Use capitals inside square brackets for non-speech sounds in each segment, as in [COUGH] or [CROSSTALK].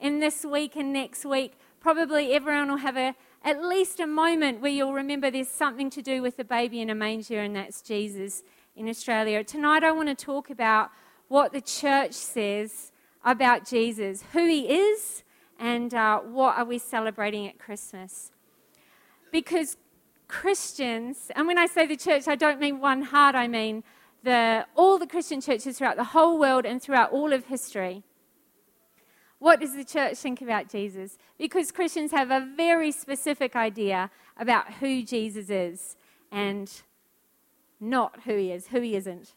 in this week and next week, probably everyone will have a, at least a moment where you'll remember there's something to do with the baby in a manger, and that's Jesus in Australia. Tonight, I want to talk about what the church says about Jesus, who he is, and uh, what are we celebrating at Christmas. Because Christians, and when I say the church, I don't mean one heart, I mean the, all the Christian churches throughout the whole world and throughout all of history. What does the church think about Jesus? Because Christians have a very specific idea about who Jesus is and not who he is, who he isn't.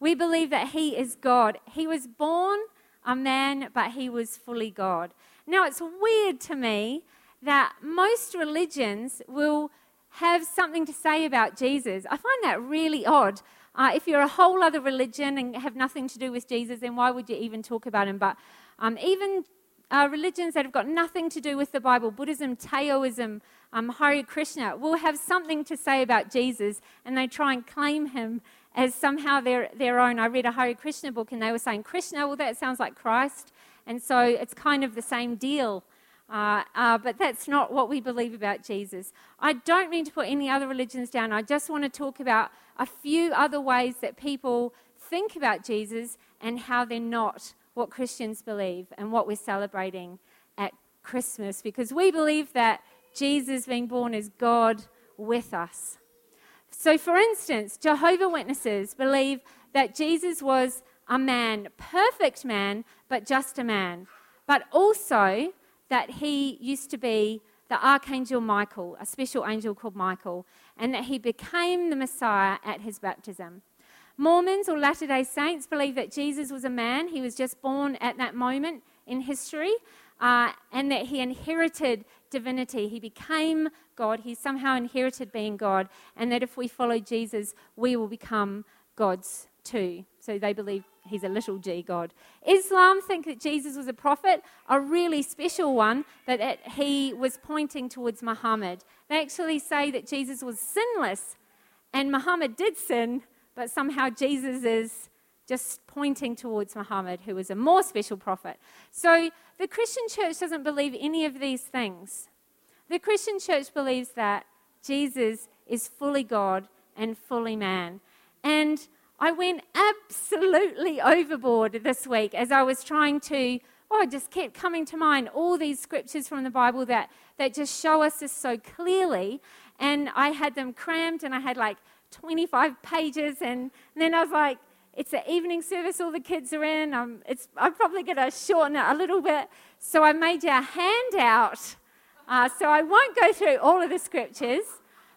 We believe that he is God. He was born a man, but he was fully God. Now, it's weird to me that most religions will have something to say about Jesus. I find that really odd. Uh, if you're a whole other religion and have nothing to do with Jesus, then why would you even talk about him? But um, even uh, religions that have got nothing to do with the Bible, Buddhism, Taoism, um, Hare Krishna, will have something to say about Jesus and they try and claim him as somehow their, their own. I read a Hare Krishna book and they were saying, Krishna, well, that sounds like Christ. And so it's kind of the same deal. Uh, uh, but that's not what we believe about Jesus. I don't mean to put any other religions down. I just want to talk about a few other ways that people think about Jesus and how they're not what Christians believe and what we're celebrating at Christmas because we believe that Jesus being born is God with us. So, for instance, Jehovah Witnesses believe that Jesus was a man, perfect man, but just a man, but also that he used to be the archangel Michael, a special angel called Michael, and that he became the Messiah at his baptism. Mormons or Latter day Saints believe that Jesus was a man, he was just born at that moment in history, uh, and that he inherited divinity. He became God, he somehow inherited being God, and that if we follow Jesus, we will become gods too. So they believe he's a little g God. Islam think that Jesus was a prophet, a really special one, that he was pointing towards Muhammad. They actually say that Jesus was sinless and Muhammad did sin, but somehow Jesus is just pointing towards Muhammad, who was a more special prophet. So the Christian church doesn't believe any of these things. The Christian church believes that Jesus is fully God and fully man. And I went absolutely overboard this week as I was trying to, oh, just kept coming to mind all these scriptures from the Bible that, that just show us this so clearly. And I had them crammed and I had like 25 pages. And, and then I was like, it's the evening service, all the kids are in. It's, I'm probably going to shorten it a little bit. So I made you a handout. Uh, so I won't go through all of the scriptures.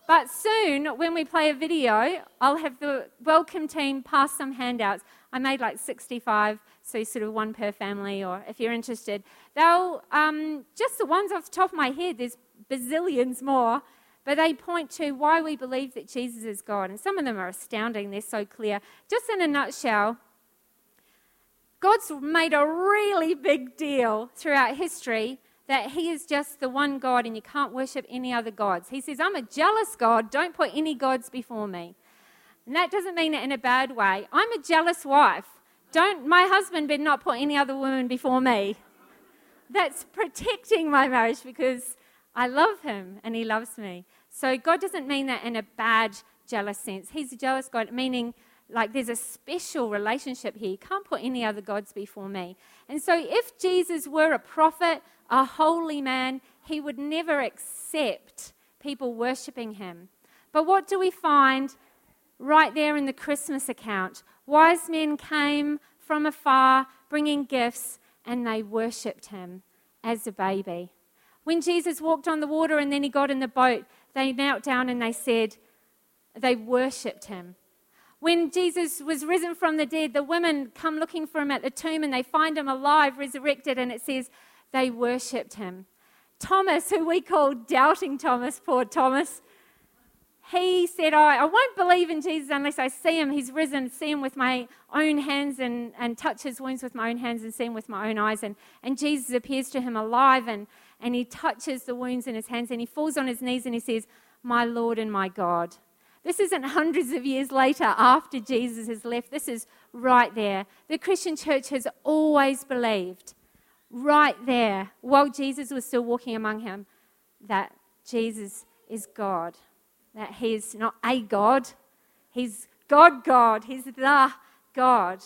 But soon, when we play a video, I'll have the welcome team pass some handouts. I made like 65, so sort of one per family, or if you're interested. They'll, um, just the ones off the top of my head, there's bazillions more, but they point to why we believe that Jesus is God. And some of them are astounding, they're so clear. Just in a nutshell, God's made a really big deal throughout history that he is just the one God and you can't worship any other gods. He says, I'm a jealous God. Don't put any gods before me. And that doesn't mean it in a bad way. I'm a jealous wife. Don't my husband better not put any other woman before me. That's protecting my marriage because I love him and he loves me. So God doesn't mean that in a bad, jealous sense. He's a jealous God, meaning like there's a special relationship here. You can't put any other gods before me. And so if Jesus were a prophet, a holy man, he would never accept people worshipping him. But what do we find right there in the Christmas account? Wise men came from afar bringing gifts and they worshipped him as a baby. When Jesus walked on the water and then he got in the boat, they knelt down and they said, they worshipped him. When Jesus was risen from the dead, the women come looking for him at the tomb and they find him alive, resurrected, and it says they worshipped him. Thomas, who we call Doubting Thomas, poor Thomas, he said, oh, I won't believe in Jesus unless I see him. He's risen, see him with my own hands and, and touch his wounds with my own hands and see him with my own eyes. And, and Jesus appears to him alive and, and he touches the wounds in his hands and he falls on his knees and he says, My Lord and my God. This isn't hundreds of years later after Jesus has left. This is right there. The Christian church has always believed right there, while Jesus was still walking among him, that Jesus is God. That he's not a God, he's God, God. He's the God.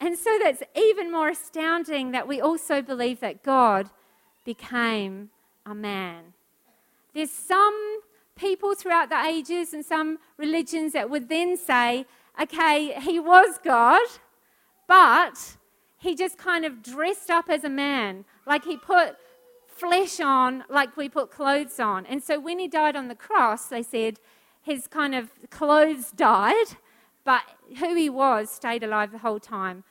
And so that's even more astounding that we also believe that God became a man. There's some people throughout the ages and some religions that would then say, okay, he was God, but he just kind of dressed up as a man. Like he put flesh on, like we put clothes on. And so when he died on the cross, they said his kind of clothes died, but who he was stayed alive the whole time.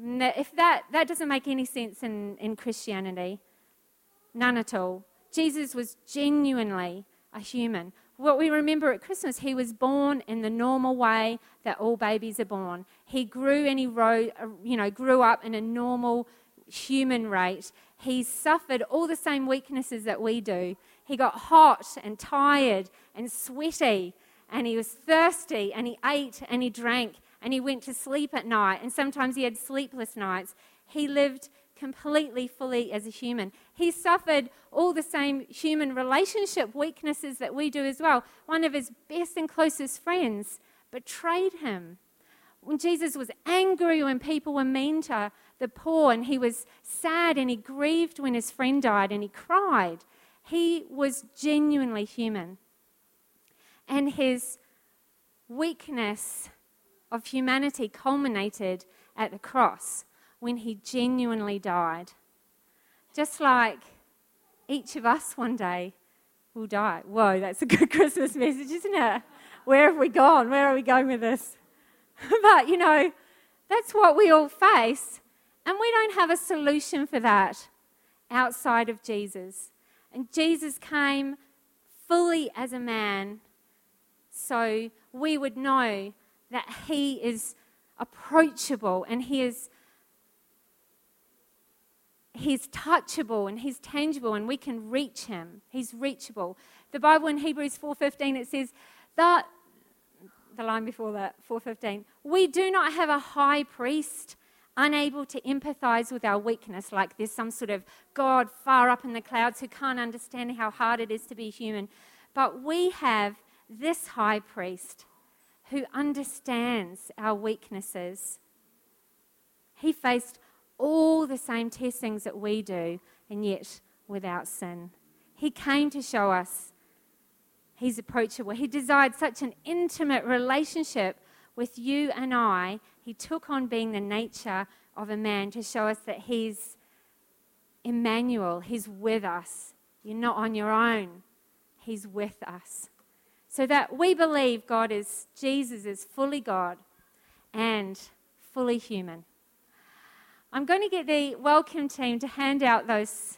If that, that doesn't make any sense in, in Christianity, none at all. Jesus was genuinely a human. What we remember at Christmas, he was born in the normal way that all babies are born. He grew and he rose, uh, you know, grew up in a normal human rate. He suffered all the same weaknesses that we do. He got hot and tired and sweaty, and he was thirsty, and he ate and he drank, and he went to sleep at night, and sometimes he had sleepless nights. He lived completely fully as a human. He suffered all the same human relationship weaknesses that we do as well. One of his best and closest friends betrayed him. When Jesus was angry when people were mean to the poor, and he was sad and he grieved when his friend died and he cried, he was genuinely human. And his weakness of humanity culminated at the cross when he genuinely died. Just like each of us one day will die. Whoa, that's a good [LAUGHS] Christmas message, isn't it? Where have we gone? Where are we going with this? [LAUGHS] but, you know, that's what we all face. And we don't have a solution for that outside of Jesus. And Jesus came fully as a man so we would know that he is approachable and he is he's touchable and he's tangible and we can reach him. He's reachable. The Bible in Hebrews 4:15 it says that the line before that 4:15 we do not have a high priest unable to empathize with our weakness like there's some sort of God far up in the clouds who can't understand how hard it is to be human. But we have this high priest who understands our weaknesses. He faced all the same testings that we do, and yet without sin. He came to show us he's approachable. He desired such an intimate relationship with you and I. He took on being the nature of a man to show us that he's Emmanuel, he's with us. You're not on your own, he's with us so that we believe God is, Jesus is fully God and fully human. I'm going to get the welcome team to hand out those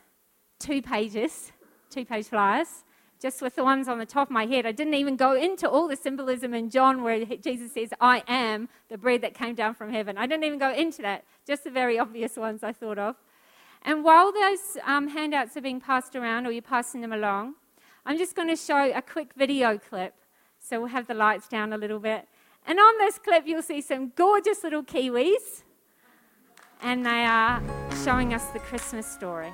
two pages, two page flyers, just with the ones on the top of my head. I didn't even go into all the symbolism in John where Jesus says, I am the bread that came down from heaven. I didn't even go into that, just the very obvious ones I thought of. And while those um, handouts are being passed around or you're passing them along, I'm just going to show a quick video clip. So we'll have the lights down a little bit. And on this clip, you'll see some gorgeous little Kiwis. And they are showing us the Christmas story.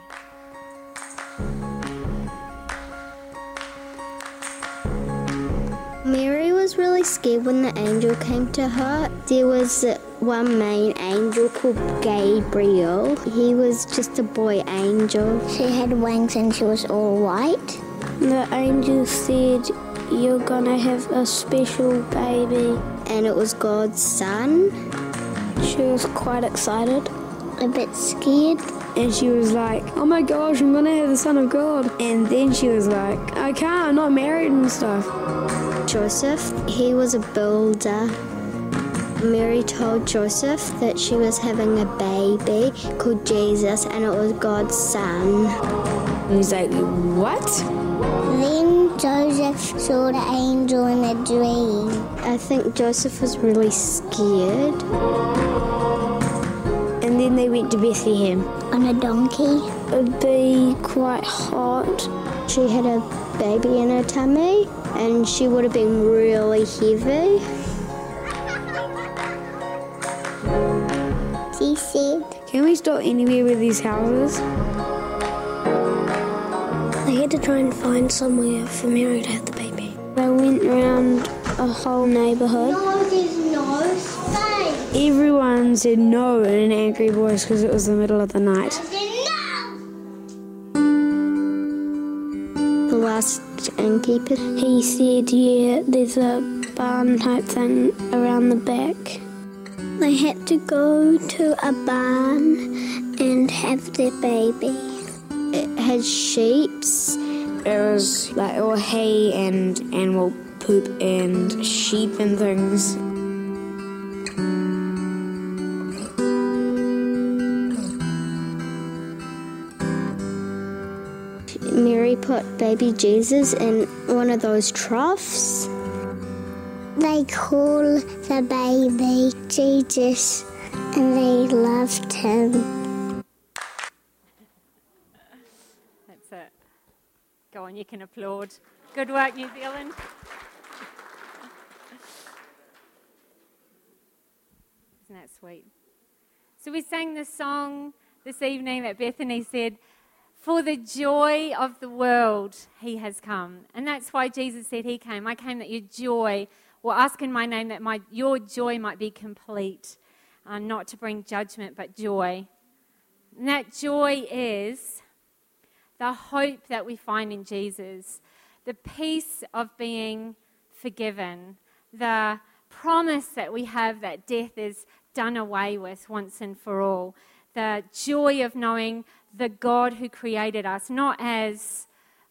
Mary was really scared when the angel came to her. There was one main angel called Gabriel. He was just a boy angel. She had wings and she was all white. The angel said, You're gonna have a special baby. And it was God's son. She was quite excited. A bit scared. And she was like, Oh my gosh, I'm gonna have the Son of God. And then she was like, I can't, I'm not married and stuff. Joseph, he was a builder. Mary told Joseph that she was having a baby called Jesus and it was God's son. And he's like, What? Then Joseph saw the angel in a dream. I think Joseph was really scared. And then they went to Bethlehem. On a donkey. It'd be quite hot. She had a baby in her tummy and she would have been really heavy. She said Can we stop anywhere with these houses? They had to try and find somewhere for Mary to have the baby. They went around a whole neighborhood. no, there's no space. Everyone said no in an angry voice because it was the middle of the night. No. The last innkeeper, He said, yeah, there's a barn type thing around the back. they had to go to a barn and have their baby. It had sheeps. It was like all hay and animal poop and sheep and things. Put baby Jesus in one of those troughs. They call the baby Jesus and they loved him. That's it. Go on, you can applaud. Good work, New Zealand. Isn't that sweet? So we sang this song this evening that Bethany said, For the joy of the world, he has come. And that's why Jesus said he came. I came that your joy, or ask in my name that my, your joy might be complete, uh, not to bring judgment, but joy. And that joy is the hope that we find in Jesus, the peace of being forgiven, the promise that we have that death is done away with once and for all, the joy of knowing the God who created us, not as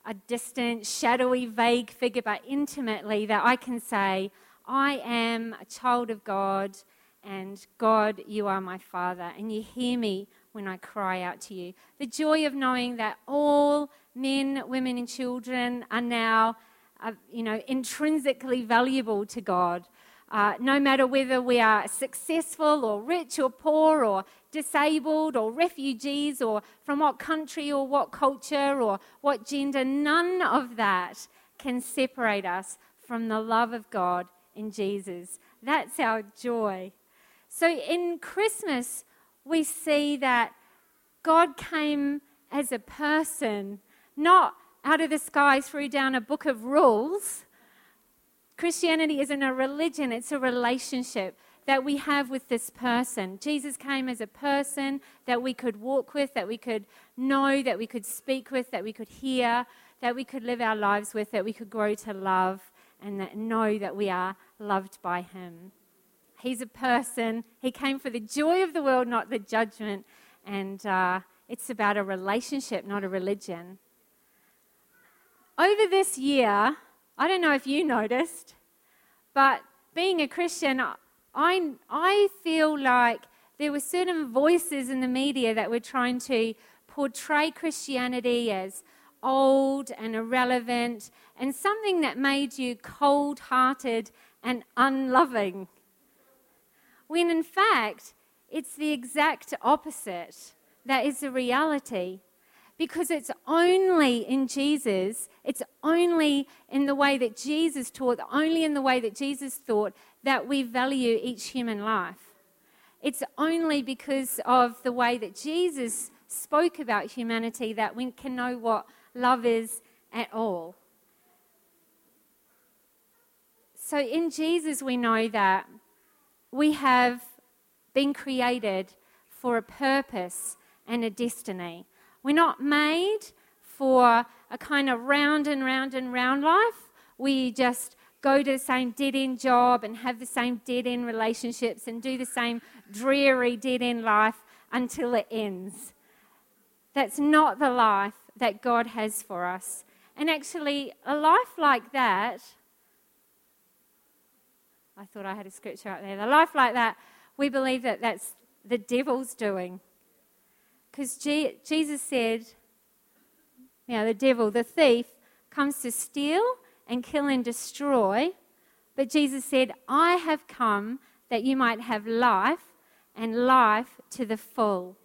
a distant, shadowy, vague figure, but intimately that I can say, I am a child of God, and God, you are my Father, and you hear me when I cry out to you. The joy of knowing that all men, women, and children are now, uh, you know, intrinsically valuable to God. Uh, no matter whether we are successful or rich or poor or disabled or refugees or from what country or what culture or what gender, none of that can separate us from the love of God in Jesus. That's our joy. So in Christmas, we see that God came as a person, not out of the sky threw down a book of rules. Christianity isn't a religion, it's a relationship that we have with this person. Jesus came as a person that we could walk with, that we could know, that we could speak with, that we could hear, that we could live our lives with, that we could grow to love and that know that we are loved by him. He's a person. He came for the joy of the world, not the judgment. And uh, it's about a relationship, not a religion. Over this year, I don't know if you noticed, but being a Christian, I, I feel like there were certain voices in the media that were trying to portray Christianity as old and irrelevant and something that made you cold hearted and unloving. When in fact, it's the exact opposite that is the reality. Because it's only in Jesus, it's only in the way that Jesus taught, only in the way that Jesus thought that we value each human life. It's only because of the way that Jesus spoke about humanity that we can know what love is at all. So in Jesus, we know that we have been created for a purpose and a destiny. We're not made for a kind of round and round and round life. We just go to the same dead end job and have the same dead end relationships and do the same dreary dead end life until it ends. That's not the life that God has for us. And actually, a life like that, I thought I had a scripture out there. A life like that, we believe that that's the devil's doing. Because Jesus said, you know, the devil, the thief, comes to steal and kill and destroy. But Jesus said, I have come that you might have life and life to the full.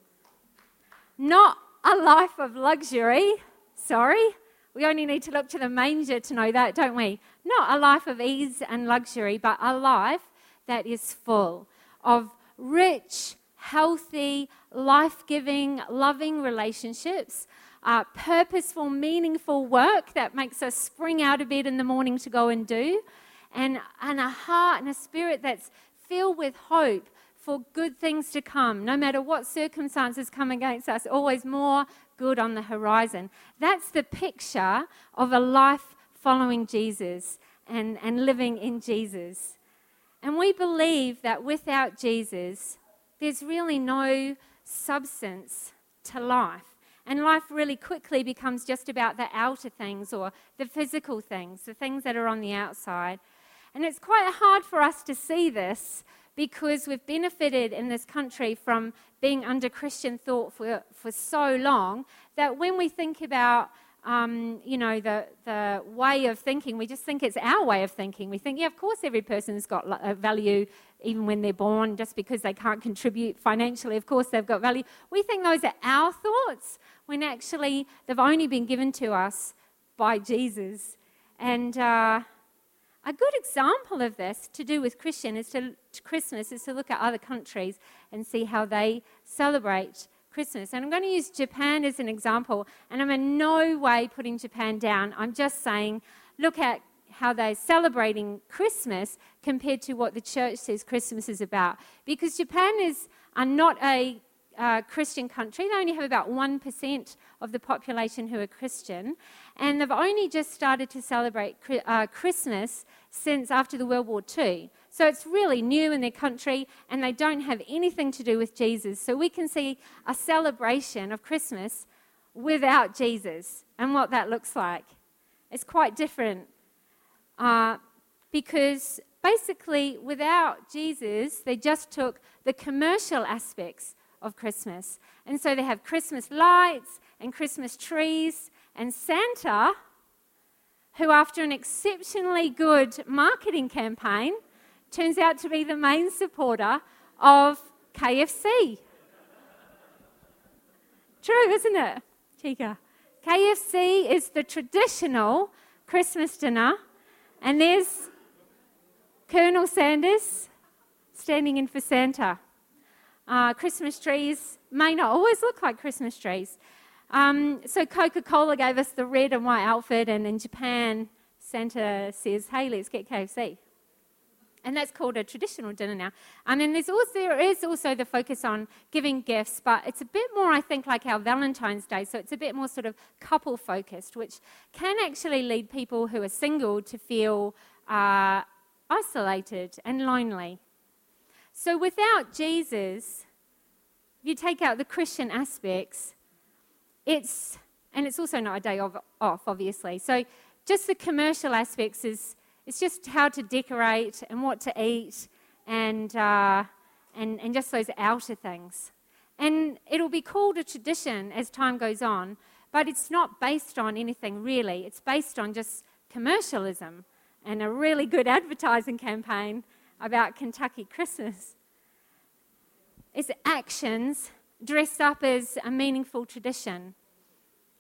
Not a life of luxury, sorry. We only need to look to the manger to know that, don't we? Not a life of ease and luxury, but a life that is full of rich, healthy, life giving, loving relationships, uh, purposeful, meaningful work that makes us spring out of bed in the morning to go and do, and, and a heart and a spirit that's filled with hope for good things to come, no matter what circumstances come against us, always more good on the horizon. That's the picture of a life following Jesus and, and living in Jesus. And we believe that without Jesus, there's really no substance to life. And life really quickly becomes just about the outer things or the physical things, the things that are on the outside. And it's quite hard for us to see this because we've benefited in this country from being under Christian thought for, for so long that when we think about um, you know, the, the way of thinking, we just think it's our way of thinking. We think, yeah, of course, every person's got a value even when they're born, just because they can't contribute financially, of course, they've got value. We think those are our thoughts when actually they've only been given to us by Jesus. And uh, a good example of this to do with Christian is to, to Christmas is to look at other countries and see how they celebrate Christmas. And I'm going to use Japan as an example, and I'm in no way putting Japan down. I'm just saying, look at how they're celebrating Christmas compared to what the church says Christmas is about. Because Japan is are not a uh, Christian country. They only have about 1% of the population who are Christian. And they've only just started to celebrate uh, Christmas since after the World War II. So it's really new in their country, and they don't have anything to do with Jesus. So we can see a celebration of Christmas without Jesus and what that looks like. It's quite different uh, because basically, without Jesus, they just took the commercial aspects of Christmas. And so they have Christmas lights and Christmas trees, and Santa, who, after an exceptionally good marketing campaign, turns out to be the main supporter of KFC. True, isn't it, Chica? KFC is the traditional Christmas dinner, and there's Colonel Sanders standing in for Santa. Uh, Christmas trees may not always look like Christmas trees. Um, so Coca Cola gave us the red and white outfit, and in Japan, Santa says, hey, let's get KFC. And that's called a traditional dinner now. And then there's also, there is also the focus on giving gifts, but it's a bit more, I think, like our Valentine's Day. So it's a bit more sort of couple focused, which can actually lead people who are single to feel uh, isolated and lonely. So without Jesus, if you take out the Christian aspects, it's, and it's also not a day of, off, obviously. So just the commercial aspects is, it's just how to decorate and what to eat and, uh, and, and just those outer things. And it'll be called a tradition as time goes on, but it's not based on anything really. It's based on just commercialism and a really good [LAUGHS] advertising campaign about Kentucky Christmas. It's actions dressed up as a meaningful tradition,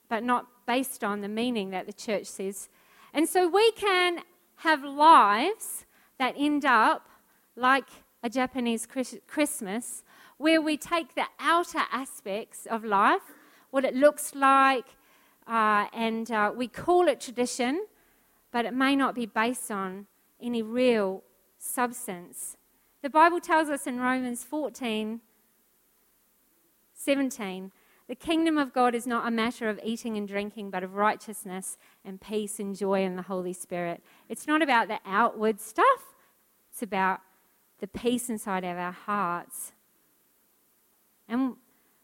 but not based on the meaning that the church says. And so we can have lives that end up like a Japanese Christmas, where we take the outer aspects of life, what it looks like, uh, and uh, we call it tradition, but it may not be based on any real substance. The Bible tells us in Romans 14 17, the kingdom of God is not a matter of eating and drinking, but of righteousness and peace and joy in the Holy Spirit. It's not about the outward stuff, it's about the peace inside of our hearts. And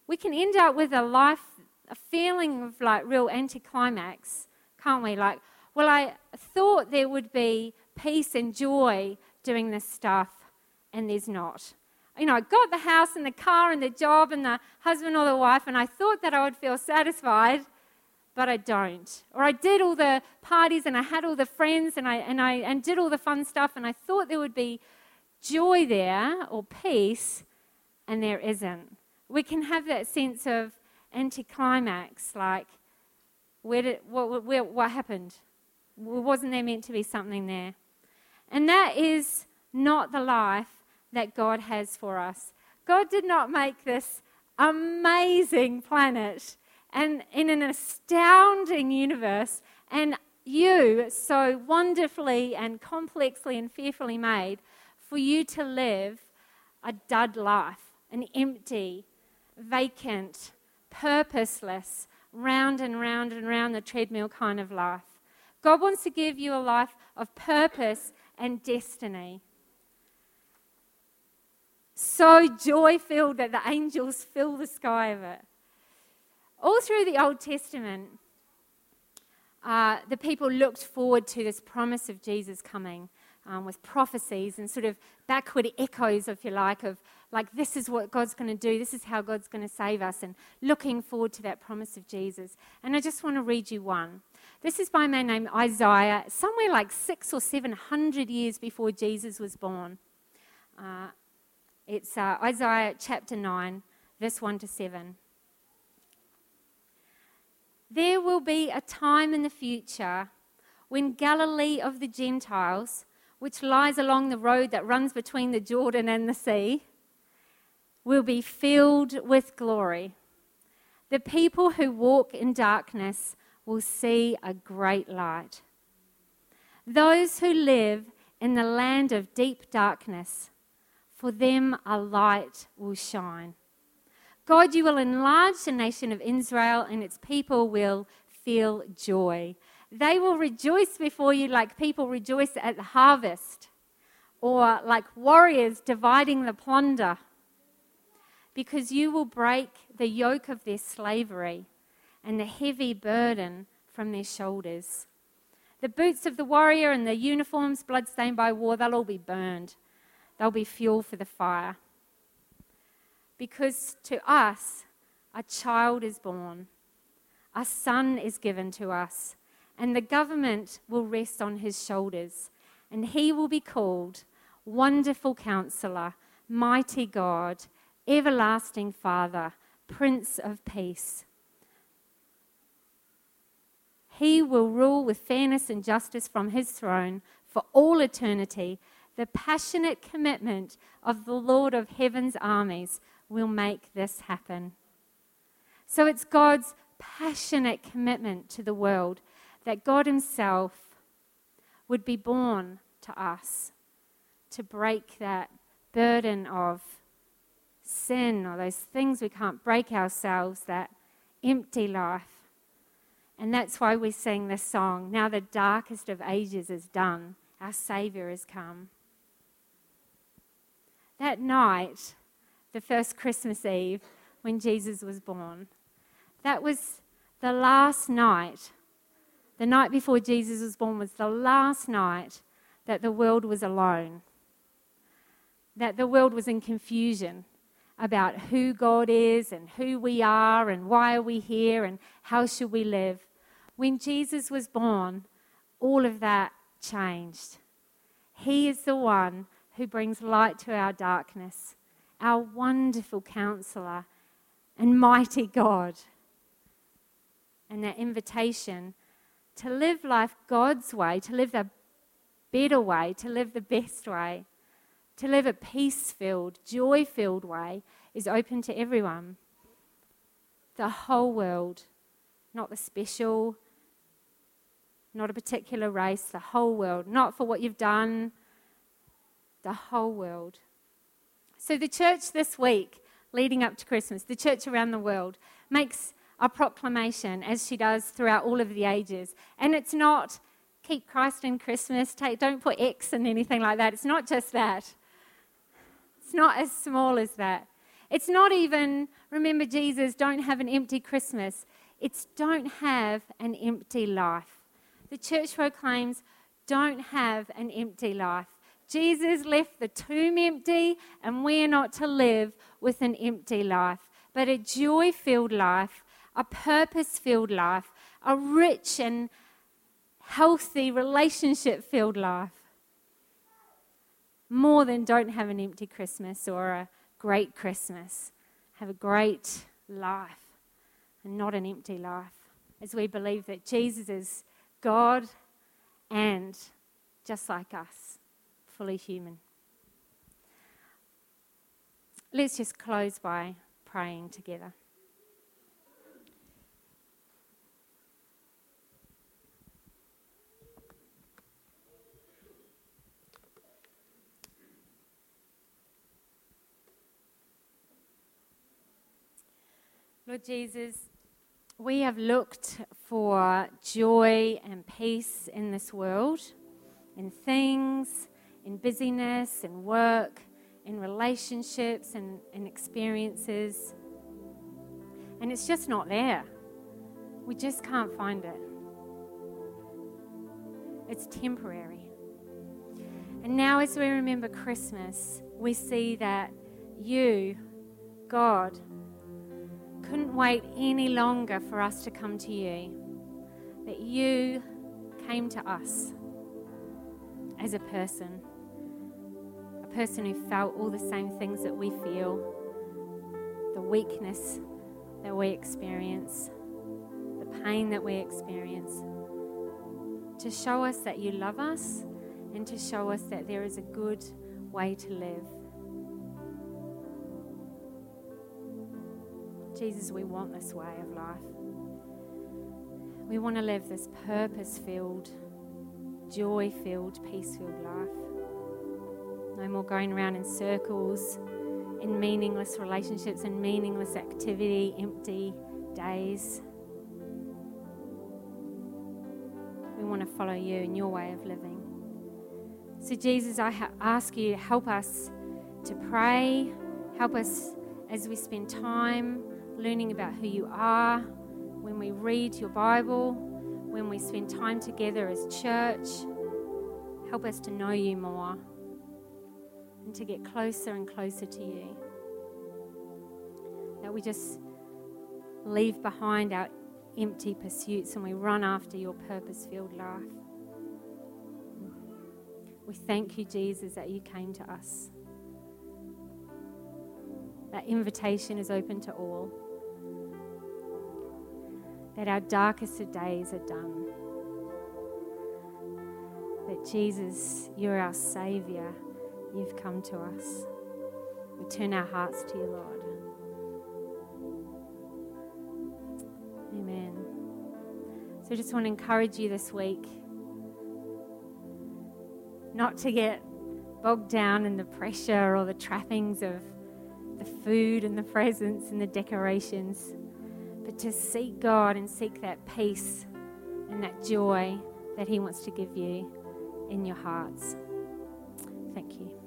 we can end up with a life, a feeling of like real anticlimax, can't we? Like, well, I thought there would be peace and joy doing this stuff, and there's not. You know, I got the house and the car and the job and the husband or the wife, and I thought that I would feel satisfied, but I don't. Or I did all the parties and I had all the friends and I, and I and did all the fun stuff, and I thought there would be joy there or peace, and there isn't. We can have that sense of anticlimax, like, where did, what, where, what happened? Wasn't there meant to be something there? And that is not the life that God has for us. God did not make this amazing planet and in an astounding universe, and you so wonderfully and complexly and fearfully made for you to live a dud life, an empty, vacant, purposeless, round and round and round the treadmill kind of life. God wants to give you a life of purpose and destiny. So joy filled that the angels fill the sky of it. All through the Old Testament, uh, the people looked forward to this promise of Jesus coming um, with prophecies and sort of backward echoes, if you like, of like, this is what God's going to do, this is how God's going to save us, and looking forward to that promise of Jesus. And I just want to read you one. This is by a man named Isaiah, somewhere like six or seven hundred years before Jesus was born. Uh, it's uh, Isaiah chapter 9, verse 1 to 7. There will be a time in the future when Galilee of the Gentiles, which lies along the road that runs between the Jordan and the sea, will be filled with glory. The people who walk in darkness will see a great light. Those who live in the land of deep darkness, for them a light will shine. God, you will enlarge the nation of Israel, and its people will feel joy. They will rejoice before you like people rejoice at the harvest, or like warriors dividing the plunder, because you will break the yoke of their slavery and the heavy burden from their shoulders. The boots of the warrior and the uniforms bloodstained by war, they'll all be burned. They'll be fuel for the fire because to us a child is born, a son is given to us, and the government will rest on his shoulders, and he will be called Wonderful Counselor, Mighty God, Everlasting Father, Prince of Peace. He will rule with fairness and justice from his throne for all eternity. The passionate commitment of the Lord of heaven's armies will make this happen. So it's God's passionate commitment to the world that God Himself would be born to us to break that burden of sin or those things we can't break ourselves, that empty life. And that's why we sing this song Now the darkest of ages is done, our Savior has come. That night, the first Christmas Eve when Jesus was born. That was the last night, the night before Jesus was born, was the last night that the world was alone, that the world was in confusion about who God is and who we are and why are we here and how should we live. When Jesus was born, all of that changed. He is the one who brings light to our darkness our wonderful counselor and mighty God. And that invitation to live life God's way, to live the better way, to live the best way, to live a peace filled, joy filled way is open to everyone. The whole world, not the special, not a particular race, the whole world, not for what you've done, the whole world. So, the church this week, leading up to Christmas, the church around the world, makes a proclamation, as she does throughout all of the ages. And it's not keep Christ in Christmas, take, don't put X in anything like that. It's not just that. It's not as small as that. It's not even remember Jesus, don't have an empty Christmas. It's don't have an empty life. The church proclaims don't have an empty life. Jesus left the tomb empty, and we're not to live with an empty life, but a joy filled life, a purpose filled life, a rich and healthy relationship filled life. More than don't have an empty Christmas or a great Christmas. Have a great life and not an empty life. As we believe that Jesus is God and just like us fully human. let's just close by praying together. Lord Jesus, we have looked for joy and peace in this world, in things, in busyness, in work, in relationships, and in experiences. And it's just not there. We just can't find it. It's temporary. And now, as we remember Christmas, we see that you, God, couldn't wait any longer for us to come to you, that you came to us as a person, person who felt all the same things that we feel, the weakness that we experience, the pain that we experience, to show us that you love us and to show us that there is a good way to live. Jesus, we want this way of life. We want to live this purpose filled, joy filled, peace filled life. No more going around in circles, in meaningless relationships and meaningless activity, empty days. We want to follow you in your way of living. So, Jesus, I ha- ask you to help us to pray, help us as we spend time learning about who you are, when we read your Bible, when we spend time together as church. Help us to know you more and to get closer and closer to you. That we just leave behind our empty pursuits and we run after your purpose filled life. We thank you, Jesus, that you came to us. That invitation is open to all that our darkest of days are done. That Jesus, you're our Savior. You've come to us. We turn our hearts to you, Lord. Amen. So I just want to encourage you this week not to get bogged down in the pressure or the trappings of the food and the presents and the decorations but to seek God and seek that peace and that joy that He wants to give you in your hearts. Thank you.